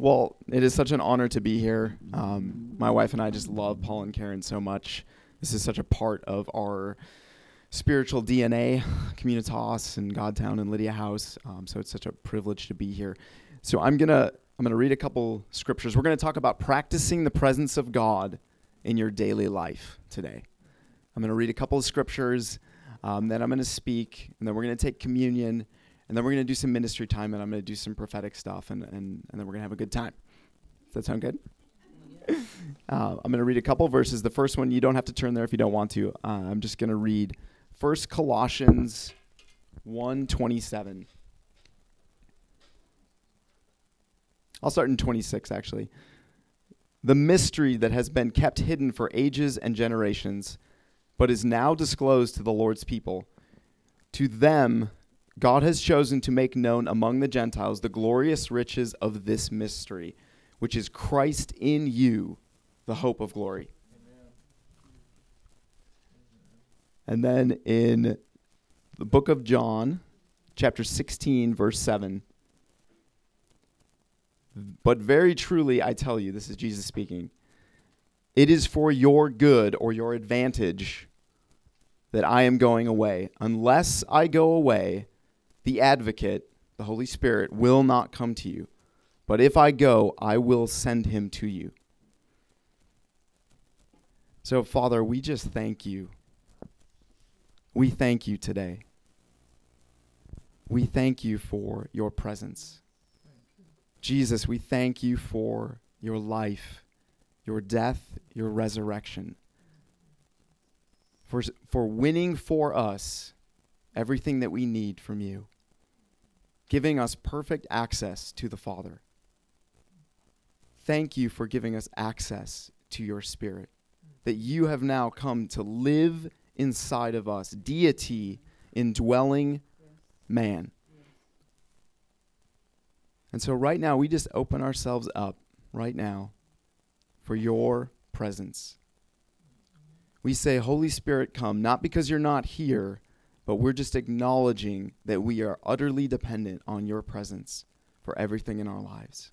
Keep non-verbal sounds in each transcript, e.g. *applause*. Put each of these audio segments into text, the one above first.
Well, it is such an honor to be here. Um, my wife and I just love Paul and Karen so much. This is such a part of our spiritual DNA, Communitas and Godtown and Lydia House. Um, so it's such a privilege to be here. So I'm gonna I'm gonna read a couple scriptures. We're gonna talk about practicing the presence of God in your daily life today. I'm gonna read a couple of scriptures, um, then I'm gonna speak, and then we're gonna take communion and then we're going to do some ministry time and I'm going to do some prophetic stuff and, and, and then we're going to have a good time. Does that sound good? Uh, I'm going to read a couple verses. The first one, you don't have to turn there if you don't want to. Uh, I'm just going to read First Colossians 1:27. I'll start in 26 actually. The mystery that has been kept hidden for ages and generations, but is now disclosed to the Lord's people. To them God has chosen to make known among the Gentiles the glorious riches of this mystery, which is Christ in you, the hope of glory. Amen. And then in the book of John, chapter 16, verse 7. But very truly, I tell you, this is Jesus speaking, it is for your good or your advantage that I am going away. Unless I go away, the advocate, the Holy Spirit, will not come to you. But if I go, I will send him to you. So, Father, we just thank you. We thank you today. We thank you for your presence. Jesus, we thank you for your life, your death, your resurrection, for, for winning for us everything that we need from you giving us perfect access to the Father. Thank you for giving us access to your Spirit, that you have now come to live inside of us, deity indwelling man. And so, right now, we just open ourselves up, right now, for your presence. We say, Holy Spirit, come, not because you're not here, but we're just acknowledging that we are utterly dependent on your presence for everything in our lives.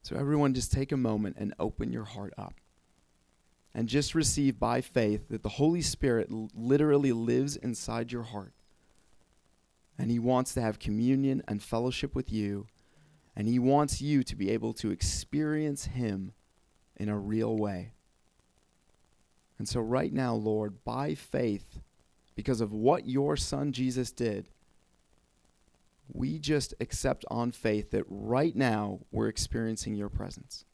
So, everyone, just take a moment and open your heart up. And just receive by faith that the Holy Spirit l- literally lives inside your heart. And He wants to have communion and fellowship with you. And He wants you to be able to experience Him in a real way. And so, right now, Lord, by faith, because of what your son Jesus did, we just accept on faith that right now we're experiencing your presence.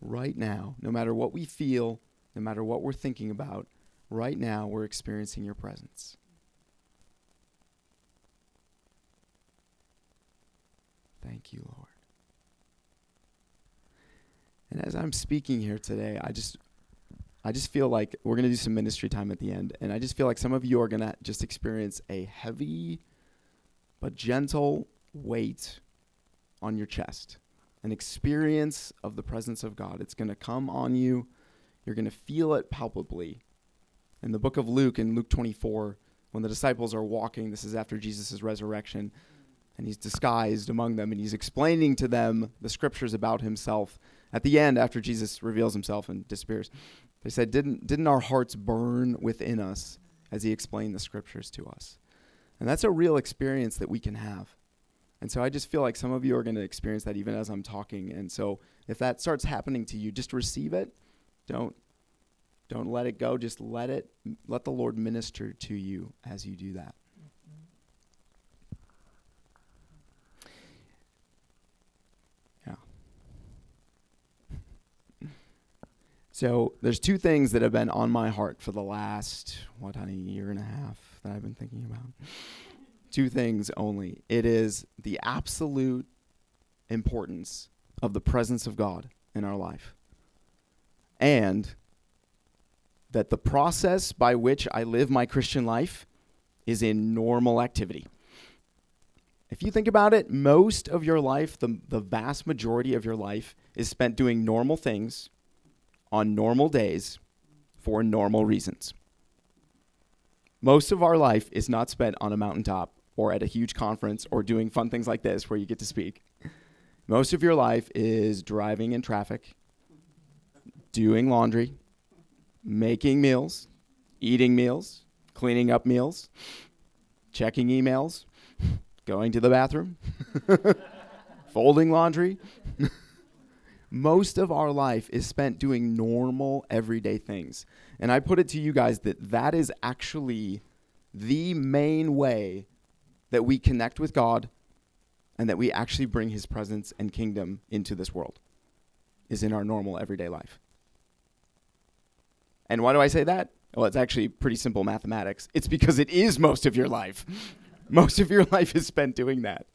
Right now, no matter what we feel, no matter what we're thinking about, right now we're experiencing your presence. Thank you, Lord. And as I'm speaking here today, I just I just feel like we're going to do some ministry time at the end and I just feel like some of you are going to just experience a heavy but gentle weight on your chest. An experience of the presence of God. It's going to come on you. You're going to feel it palpably. In the book of Luke in Luke 24, when the disciples are walking, this is after Jesus' resurrection, and he's disguised among them and he's explaining to them the scriptures about himself at the end, after Jesus reveals himself and disappears, they said, Didn't, didn't our hearts burn within us as he explained the scriptures to us? And that's a real experience that we can have. And so I just feel like some of you are going to experience that even as I'm talking. And so if that starts happening to you, just receive it. Don't don't let it go. Just let it let the Lord minister to you as you do that. So there's two things that have been on my heart for the last what honey year and a half that I've been thinking about. two things only. It is the absolute importance of the presence of God in our life. And that the process by which I live my Christian life is in normal activity. If you think about it, most of your life, the, the vast majority of your life, is spent doing normal things on normal days for normal reasons. Most of our life is not spent on a mountaintop or at a huge conference or doing fun things like this where you get to speak. Most of your life is driving in traffic, doing laundry, making meals, eating meals, cleaning up meals, checking emails, *laughs* going to the bathroom, *laughs* folding laundry. Most of our life is spent doing normal, everyday things. And I put it to you guys that that is actually the main way that we connect with God and that we actually bring his presence and kingdom into this world is in our normal everyday life. And why do I say that? Well, it's actually pretty simple mathematics. It's because it is most of your life. *laughs* most of your life is spent doing that.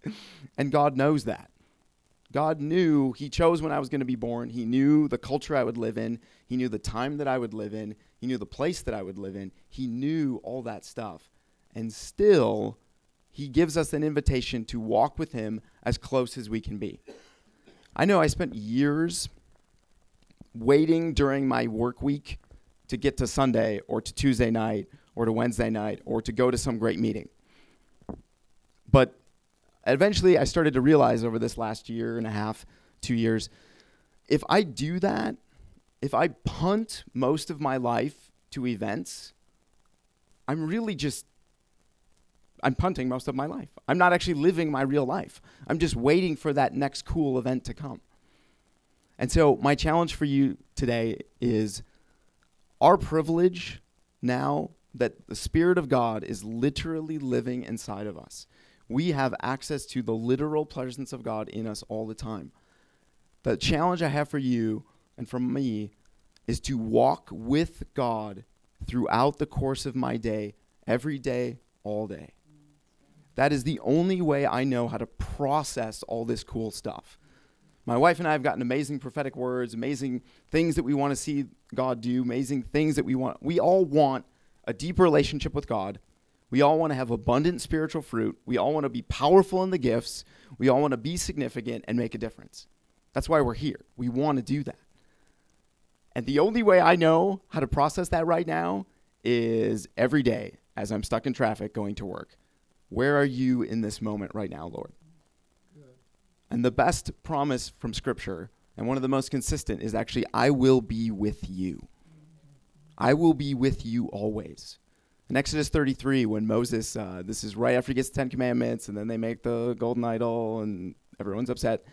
And God knows that. God knew He chose when I was going to be born. He knew the culture I would live in. He knew the time that I would live in. He knew the place that I would live in. He knew all that stuff. And still, He gives us an invitation to walk with Him as close as we can be. I know I spent years waiting during my work week to get to Sunday or to Tuesday night or to Wednesday night or to go to some great meeting. But eventually I started to realize over this last year and a half, two years, if I do that, if I punt most of my life to events, I'm really just I'm punting most of my life. I'm not actually living my real life. I'm just waiting for that next cool event to come. And so my challenge for you today is our privilege now that the Spirit of God is literally living inside of us we have access to the literal presence of God in us all the time. The challenge I have for you and for me is to walk with God throughout the course of my day, every day, all day. That is the only way I know how to process all this cool stuff. My wife and I have gotten amazing prophetic words, amazing things that we want to see God do, amazing things that we want. We all want a deep relationship with God we all want to have abundant spiritual fruit. We all want to be powerful in the gifts. We all want to be significant and make a difference. That's why we're here. We want to do that. And the only way I know how to process that right now is every day as I'm stuck in traffic going to work. Where are you in this moment right now, Lord? And the best promise from Scripture, and one of the most consistent, is actually, I will be with you. I will be with you always. In Exodus 33, when Moses, uh, this is right after he gets the Ten Commandments, and then they make the golden idol, and everyone's upset.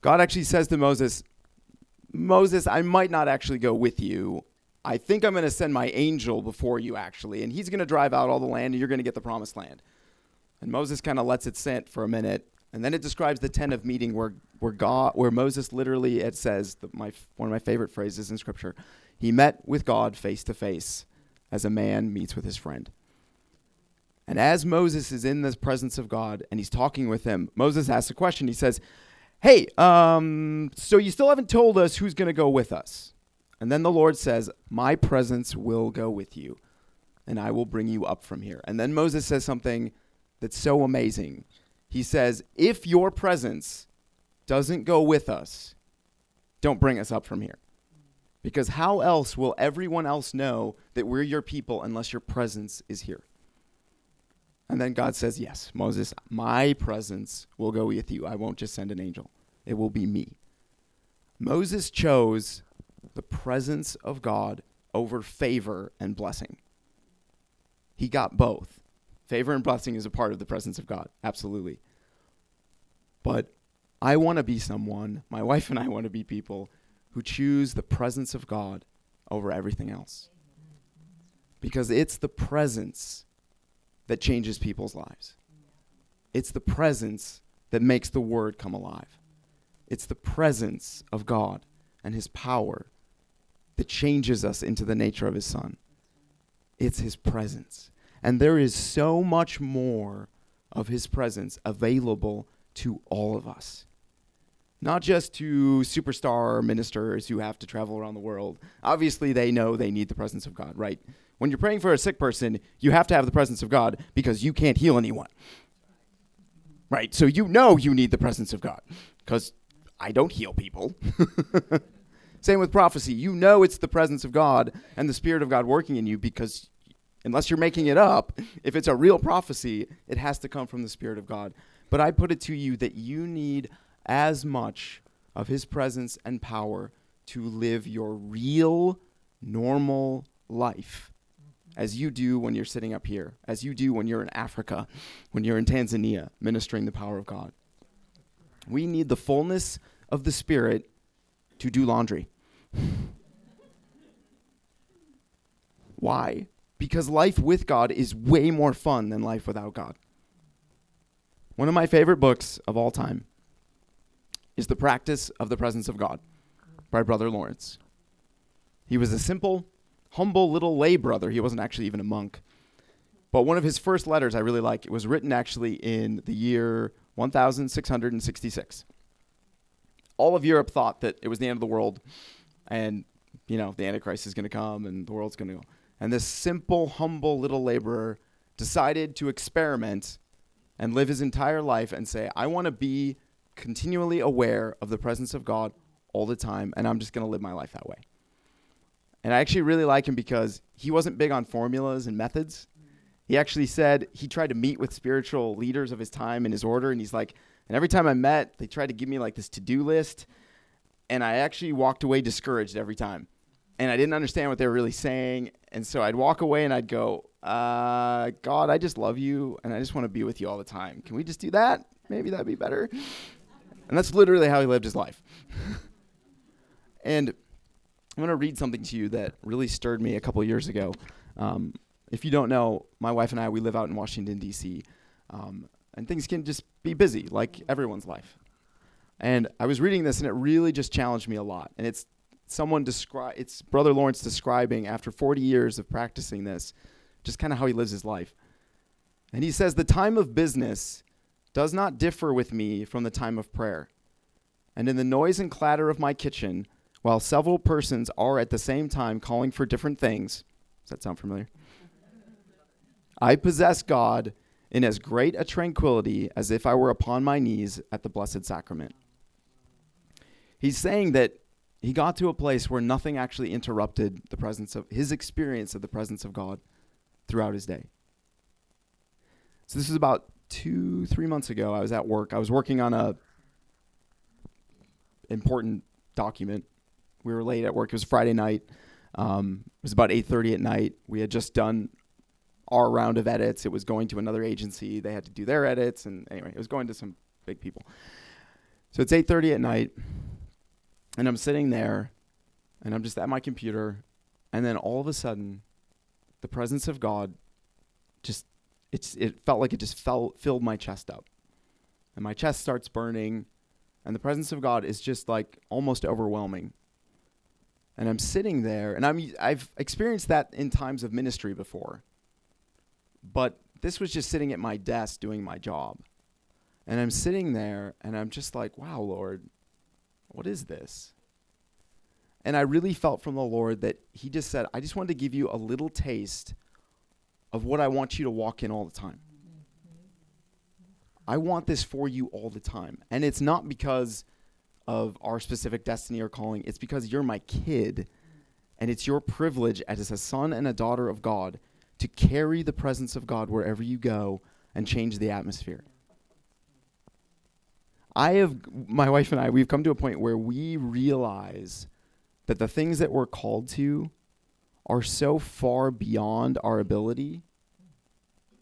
God actually says to Moses, Moses, I might not actually go with you. I think I'm going to send my angel before you, actually, and he's going to drive out all the land, and you're going to get the promised land. And Moses kind of lets it sit for a minute, and then it describes the tent of meeting where, where God, where Moses literally, it says, the, my, one of my favorite phrases in Scripture, he met with God face to face as a man meets with his friend. And as Moses is in the presence of God and he's talking with him, Moses asks a question. He says, Hey, um, so you still haven't told us who's going to go with us. And then the Lord says, My presence will go with you, and I will bring you up from here. And then Moses says something that's so amazing. He says, If your presence doesn't go with us, don't bring us up from here. Because how else will everyone else know that we're your people unless your presence is here? And then God says, Yes, Moses, my presence will go with you. I won't just send an angel, it will be me. Moses chose the presence of God over favor and blessing. He got both. Favor and blessing is a part of the presence of God, absolutely. But I want to be someone, my wife and I want to be people who choose the presence of God over everything else. Because it's the presence that changes people's lives. It's the presence that makes the word come alive. It's the presence of God and his power that changes us into the nature of his son. It's his presence. And there is so much more of his presence available to all of us not just to superstar ministers who have to travel around the world. Obviously, they know they need the presence of God, right? When you're praying for a sick person, you have to have the presence of God because you can't heal anyone. Right? So you know you need the presence of God because I don't heal people. *laughs* Same with prophecy. You know it's the presence of God and the Spirit of God working in you because unless you're making it up, if it's a real prophecy, it has to come from the Spirit of God. But I put it to you that you need as much of His presence and power to live your real, normal life as you do when you're sitting up here, as you do when you're in Africa, when you're in Tanzania, ministering the power of God. We need the fullness of the Spirit to do laundry. *laughs* Why? Because life with God is way more fun than life without God. One of my favorite books of all time is The Practice of the Presence of God by Brother Lawrence. He was a simple, humble little lay brother. He wasn't actually even a monk. But one of his first letters I really like, it was written actually in the year 1666. All of Europe thought that it was the end of the world and, you know, the Antichrist is going to come and the world's going to go. And this simple, humble little laborer decided to experiment and live his entire life and say, I want to be continually aware of the presence of God all the time, and I'm just going to live my life that way. And I actually really like him because he wasn't big on formulas and methods. He actually said he tried to meet with spiritual leaders of his time in his order, and he's like, and every time I met, they tried to give me like this to do list, and I actually walked away discouraged every time. And I didn't understand what they were really saying. And so I'd walk away and I'd go, uh, God, I just love you and I just want to be with you all the time. Can we just do that? Maybe that'd be better. And that's literally how he lived his life. *laughs* and I'm going to read something to you that really stirred me a couple years ago. Um, if you don't know, my wife and I, we live out in Washington, D.C., um, and things can just be busy, like everyone's life. And I was reading this, and it really just challenged me a lot. And it's someone describe it's Brother Lawrence describing after 40 years of practicing this, just kind of how he lives his life. And he says, The time of business does not differ with me from the time of prayer. And in the noise and clatter of my kitchen, while several persons are at the same time calling for different things, does that sound familiar? I possess God in as great a tranquility as if I were upon my knees at the Blessed Sacrament. He's saying that he got to a place where nothing actually interrupted the presence of his experience of the presence of God throughout his day. So this is about two, three months ago. I was at work. I was working on a important document. We were late at work. It was Friday night. Um, it was about 8:30 at night. We had just done our round of edits. It was going to another agency. They had to do their edits, and anyway, it was going to some big people. So it's 8:30 at night, and I'm sitting there, and I'm just at my computer, and then all of a sudden, the presence of God just it's it felt like it just fell, filled my chest up, and my chest starts burning, and the presence of God is just like almost overwhelming. And I'm sitting there, and I'm I've experienced that in times of ministry before. But this was just sitting at my desk doing my job. And I'm sitting there and I'm just like, wow, Lord, what is this? And I really felt from the Lord that He just said, I just wanted to give you a little taste of what I want you to walk in all the time. I want this for you all the time. And it's not because of our specific destiny or calling, it's because you're my kid. And it's your privilege as a son and a daughter of God to carry the presence of God wherever you go and change the atmosphere. I have, my wife and I, we've come to a point where we realize that the things that we're called to are so far beyond our ability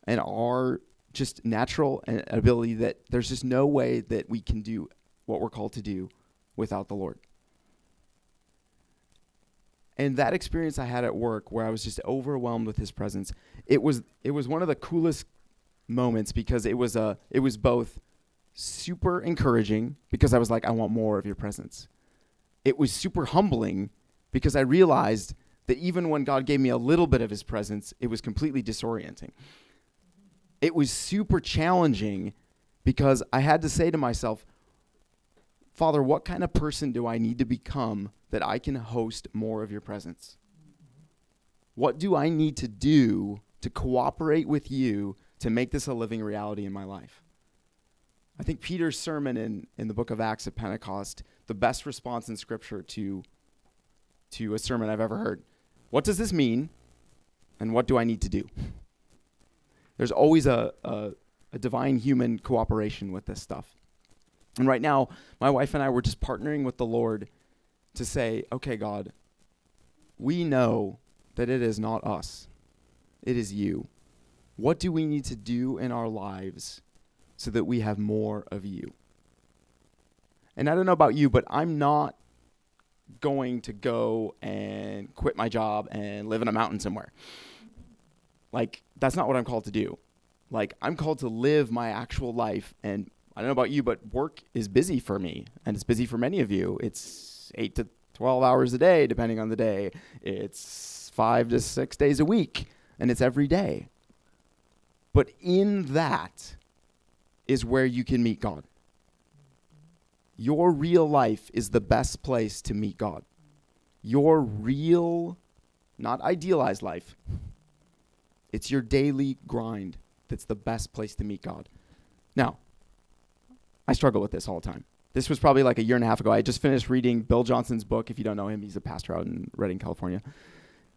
and our just natural uh, ability that there's just no way that we can do what we're called to do without the Lord. And that experience I had at work where I was just overwhelmed with his presence, it was it was one of the coolest moments because it was a it was both super encouraging because I was like I want more of your presence. It was super humbling because I realized that even when God gave me a little bit of his presence, it was completely disorienting. It was super challenging because I had to say to myself, Father, what kind of person do I need to become that I can host more of your presence? What do I need to do to cooperate with you to make this a living reality in my life? I think Peter's sermon in, in the book of Acts at Pentecost, the best response in Scripture to, to a sermon I've ever heard. What does this mean? And what do I need to do? There's always a, a, a divine human cooperation with this stuff. And right now, my wife and I were just partnering with the Lord to say, okay, God, we know that it is not us, it is you. What do we need to do in our lives so that we have more of you? And I don't know about you, but I'm not going to go and quit my job and live in a mountain somewhere. Like, that's not what I'm called to do. Like, I'm called to live my actual life. And I don't know about you, but work is busy for me, and it's busy for many of you. It's eight to 12 hours a day, depending on the day. It's five to six days a week, and it's every day. But in that is where you can meet God. Your real life is the best place to meet God. Your real, not idealized life, it's your daily grind that's the best place to meet God. Now, I struggle with this all the time. This was probably like a year and a half ago. I just finished reading Bill Johnson's book. If you don't know him, he's a pastor out in Redding, California.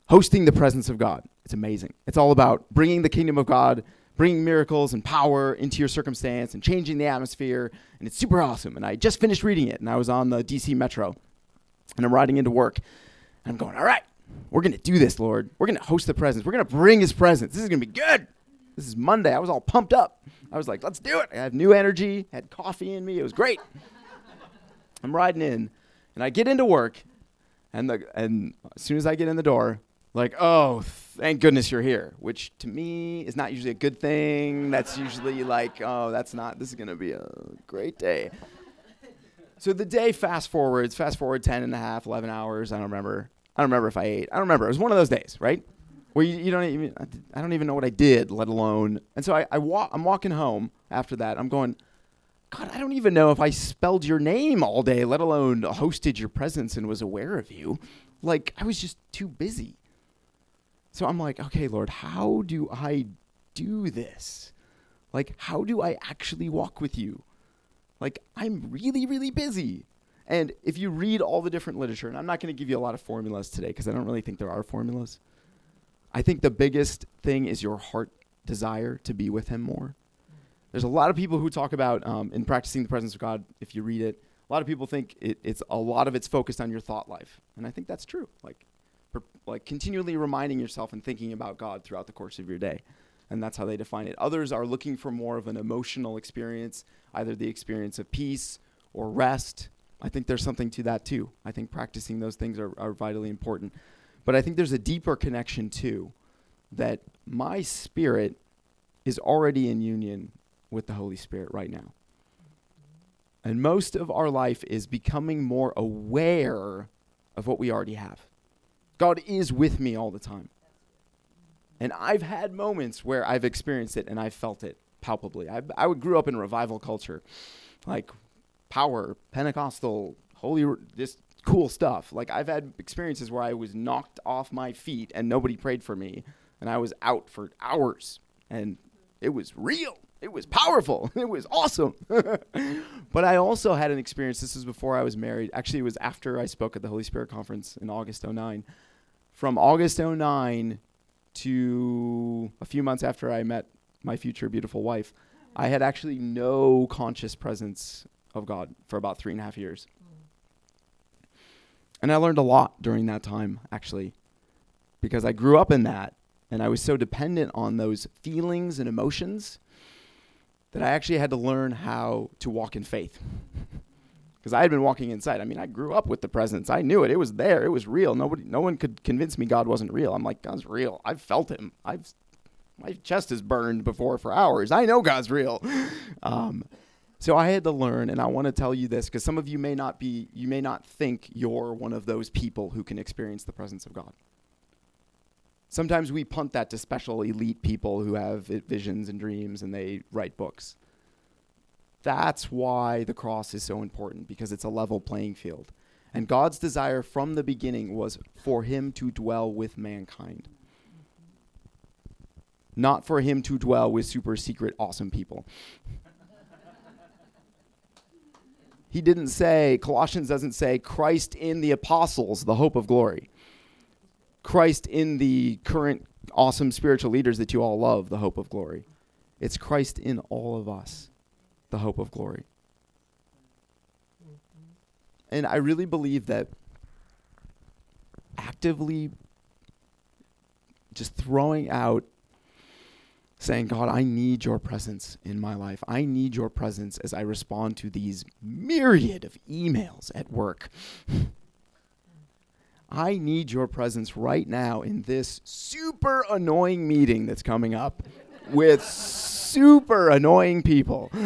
Hosting the presence of God. It's amazing. It's all about bringing the kingdom of God, bringing miracles and power into your circumstance and changing the atmosphere. And it's super awesome. And I just finished reading it, and I was on the DC Metro, and I'm riding into work. And I'm going, all right, we're going to do this, Lord. We're going to host the presence. We're going to bring his presence. This is going to be good. This is Monday. I was all pumped up. I was like, let's do it. I have new energy, had coffee in me. It was great. I'm riding in, and I get into work, and the and as soon as I get in the door, like, oh, thank goodness you're here, which to me is not usually a good thing. That's usually like, oh, that's not. This is gonna be a great day. So the day fast forwards, fast forward 10 and a half, 11 hours. I don't remember. I don't remember if I ate. I don't remember. It was one of those days, right? Where you, you don't even, I don't even know what I did, let alone. And so I, I walk, I'm walking home after that. I'm going, God, I don't even know if I spelled your name all day, let alone hosted your presence and was aware of you. Like, I was just too busy. So I'm like, okay, Lord, how do I do this? Like, how do I actually walk with you? Like, I'm really, really busy. And if you read all the different literature, and I'm not going to give you a lot of formulas today because I don't really think there are formulas. I think the biggest thing is your heart desire to be with Him more. There's a lot of people who talk about um, in practicing the presence of God. If you read it, a lot of people think it, it's a lot of it's focused on your thought life, and I think that's true. Like, like continually reminding yourself and thinking about God throughout the course of your day, and that's how they define it. Others are looking for more of an emotional experience, either the experience of peace or rest. I think there's something to that too. I think practicing those things are, are vitally important, but I think there's a deeper connection too, that my spirit is already in union with the Holy Spirit right now. And most of our life is becoming more aware of what we already have. God is with me all the time. And I've had moments where I've experienced it and I've felt it palpably. I, I grew up in revival culture, like power, Pentecostal, holy, this cool stuff. Like I've had experiences where I was knocked off my feet and nobody prayed for me, and I was out for hours, and it was real. It was powerful. *laughs* It was awesome. *laughs* but I also had an experience. This was before I was married. Actually, it was after I spoke at the Holy Spirit Conference in August 09. From August 09 to a few months after I met my future beautiful wife, I had actually no conscious presence of God for about three and a half years. And I learned a lot during that time, actually, because I grew up in that and I was so dependent on those feelings and emotions that I actually had to learn how to walk in faith. *laughs* Because I had been walking inside. I mean, I grew up with the presence. I knew it. It was there. It was real. Nobody, no one could convince me God wasn't real. I'm like, God's real. I've felt Him. I've, my chest is burned before for hours. I know God's real. *laughs* Um, so I had to learn, and I want to tell you this because some of you may not be, you may not think you're one of those people who can experience the presence of God. Sometimes we punt that to special elite people who have visions and dreams and they write books. That's why the cross is so important because it's a level playing field. And God's desire from the beginning was for him to dwell with mankind. Not for him to dwell with super secret awesome people. he didn't say, Colossians doesn't say, Christ in the apostles, the hope of glory. Christ in the current awesome spiritual leaders that you all love, the hope of glory. It's Christ in all of us, the hope of glory. Mm-hmm. And I really believe that actively just throwing out saying, God, I need your presence in my life. I need your presence as I respond to these myriad of emails at work. *laughs* I need your presence right now in this super annoying meeting that's coming up with super annoying people. *laughs*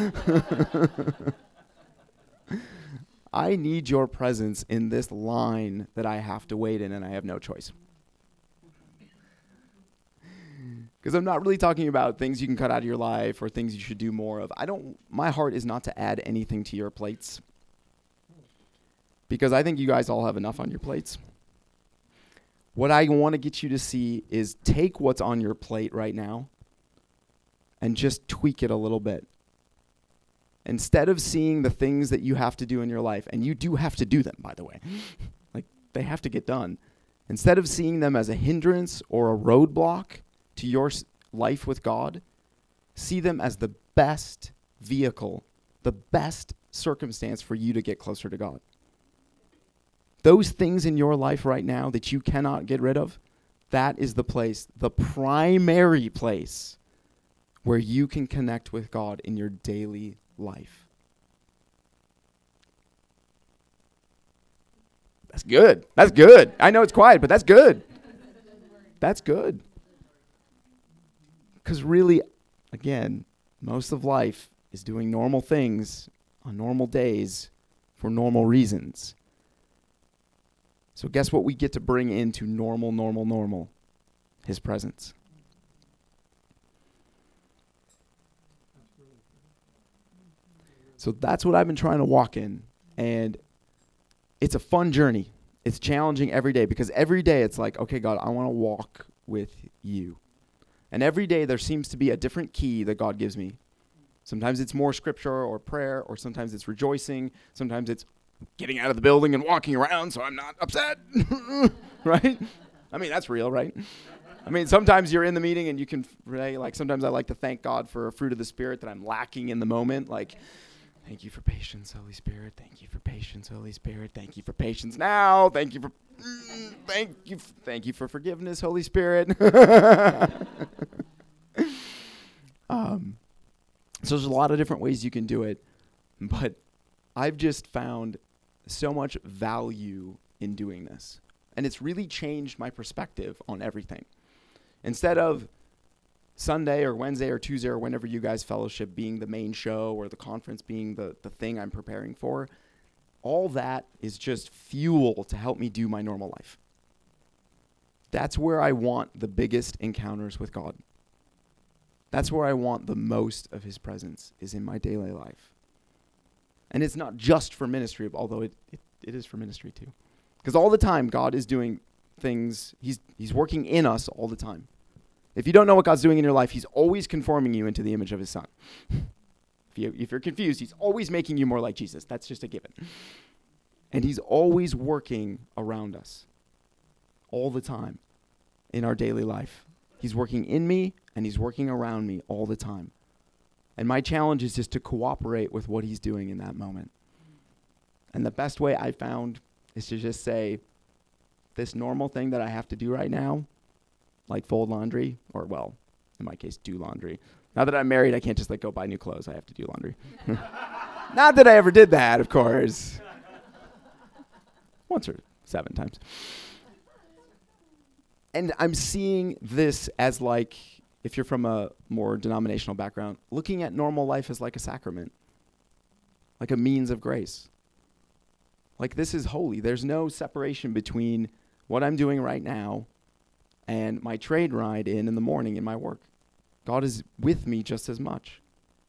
I need your presence in this line that I have to wait in and I have no choice. because I'm not really talking about things you can cut out of your life or things you should do more of. I don't my heart is not to add anything to your plates. Because I think you guys all have enough on your plates. What I want to get you to see is take what's on your plate right now and just tweak it a little bit. Instead of seeing the things that you have to do in your life, and you do have to do them, by the way, *laughs* like they have to get done. Instead of seeing them as a hindrance or a roadblock, to your life with God, see them as the best vehicle, the best circumstance for you to get closer to God. Those things in your life right now that you cannot get rid of, that is the place, the primary place where you can connect with God in your daily life. That's good. That's good. I know it's quiet, but that's good. That's good. Because really, again, most of life is doing normal things on normal days for normal reasons. So, guess what we get to bring into normal, normal, normal? His presence. So, that's what I've been trying to walk in. And it's a fun journey. It's challenging every day because every day it's like, okay, God, I want to walk with you. And every day there seems to be a different key that God gives me. Sometimes it's more scripture or prayer, or sometimes it's rejoicing. Sometimes it's getting out of the building and walking around so I'm not upset. *laughs* right? I mean, that's real, right? I mean, sometimes you're in the meeting and you can pray. Like, sometimes I like to thank God for a fruit of the Spirit that I'm lacking in the moment. Like, Thank you for patience, Holy Spirit. Thank you for patience, Holy Spirit. Thank you for patience now. Thank you for mm, thank you f- thank you for forgiveness, Holy Spirit. *laughs* um, so there's a lot of different ways you can do it, but I've just found so much value in doing this. And it's really changed my perspective on everything. Instead of Sunday or Wednesday or Tuesday or whenever you guys fellowship being the main show or the conference being the, the thing I'm preparing for, all that is just fuel to help me do my normal life. That's where I want the biggest encounters with God. That's where I want the most of His presence, is in my daily life. And it's not just for ministry, although it, it, it is for ministry too. Because all the time, God is doing things, he's, he's working in us all the time. If you don't know what God's doing in your life, He's always conforming you into the image of His Son. *laughs* if, you, if you're confused, He's always making you more like Jesus. That's just a given. And He's always working around us, all the time, in our daily life. He's working in me and He's working around me all the time. And my challenge is just to cooperate with what He's doing in that moment. And the best way I found is to just say, this normal thing that I have to do right now, like fold laundry, or well, in my case, do laundry. Now that I'm married, I can't just like go buy new clothes. I have to do laundry. *laughs* Not that I ever did that, of course. Once or seven times. And I'm seeing this as like, if you're from a more denominational background, looking at normal life as like a sacrament, like a means of grace. Like this is holy. There's no separation between what I'm doing right now and my trade ride in in the morning in my work. God is with me just as much.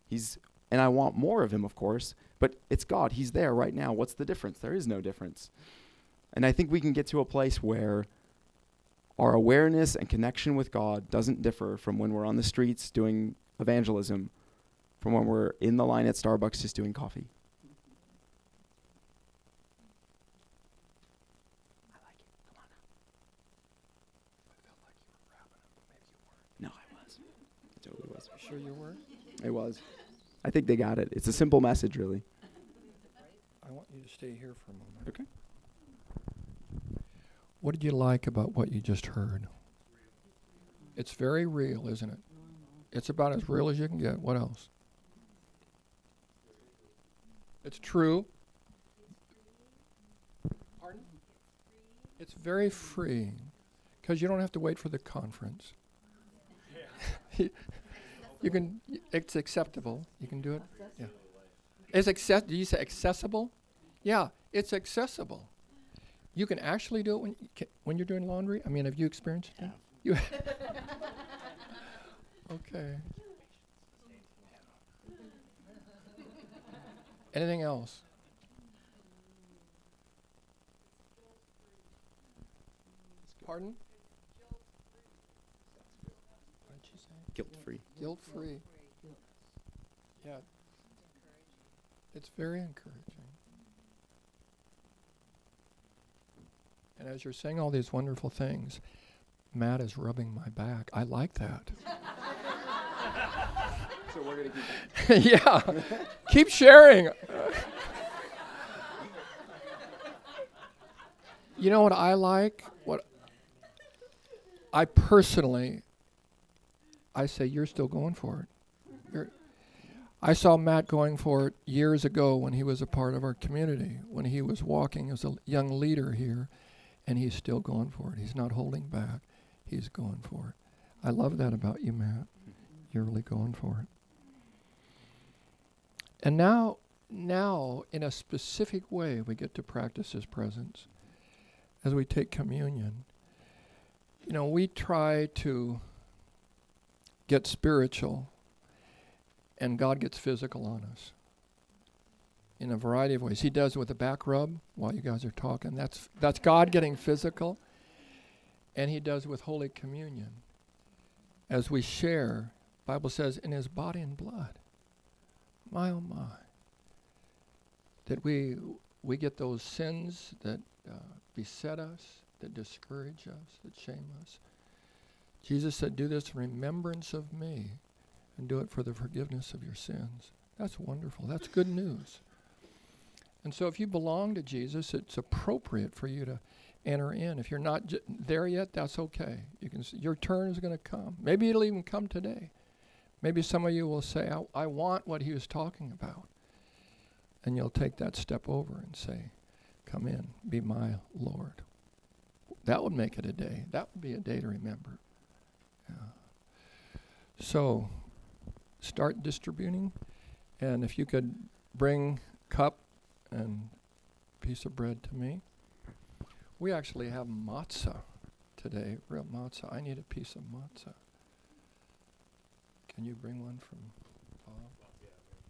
He's and I want more of him, of course, but it's God. He's there right now. What's the difference? There is no difference. And I think we can get to a place where our awareness and connection with God doesn't differ from when we're on the streets doing evangelism, from when we're in the line at Starbucks just doing coffee. Sure you were? It was. I think they got it. It's a simple message, really. I want you to stay here for a moment. Okay. What did you like about what you just heard? It's very real, isn't it? It's about as real as you can get. What else? It's true. Pardon? It's very freeing because you don't have to wait for the conference. *laughs* you can. It's acceptable. You can do it. Yeah. It's access. Do you say accessible? Yeah, it's accessible. You can actually do it when you ca- when you're doing laundry. I mean, have you experienced it? You. *laughs* *laughs* okay. Anything else? Pardon? What did you say? Guilt free. Guilt free. Yeah. It's very encouraging. And as you're saying all these wonderful things, Matt is rubbing my back. I like that. *laughs* So we're gonna keep. *laughs* yeah. Keep sharing. you know what I like? What I personally I say you're still going for it. You're, I saw Matt going for it years ago when he was a part of our community, when he was walking as a young leader here, and he's still going for it. He's not holding back. He's going for it. I love that about you, Matt. You're really going for it. And now, now, in a specific way, we get to practice His presence as we take communion. You know, we try to get spiritual, and God gets physical on us in a variety of ways. He does with a back rub while you guys are talking. That's that's God getting physical, and He does with Holy Communion as we share. Bible says in His body and blood my oh my that we we get those sins that uh, beset us that discourage us that shame us jesus said do this in remembrance of me and do it for the forgiveness of your sins that's wonderful that's good news and so if you belong to jesus it's appropriate for you to enter in if you're not j- there yet that's okay you can your turn is going to come maybe it'll even come today Maybe some of you will say, I, I want what he was talking about. And you'll take that step over and say, Come in, be my Lord. That would make it a day. That would be a day to remember. So, start distributing. And if you could bring cup and piece of bread to me. We actually have matzah today, real matzah. I need a piece of matzah. Can you bring one from?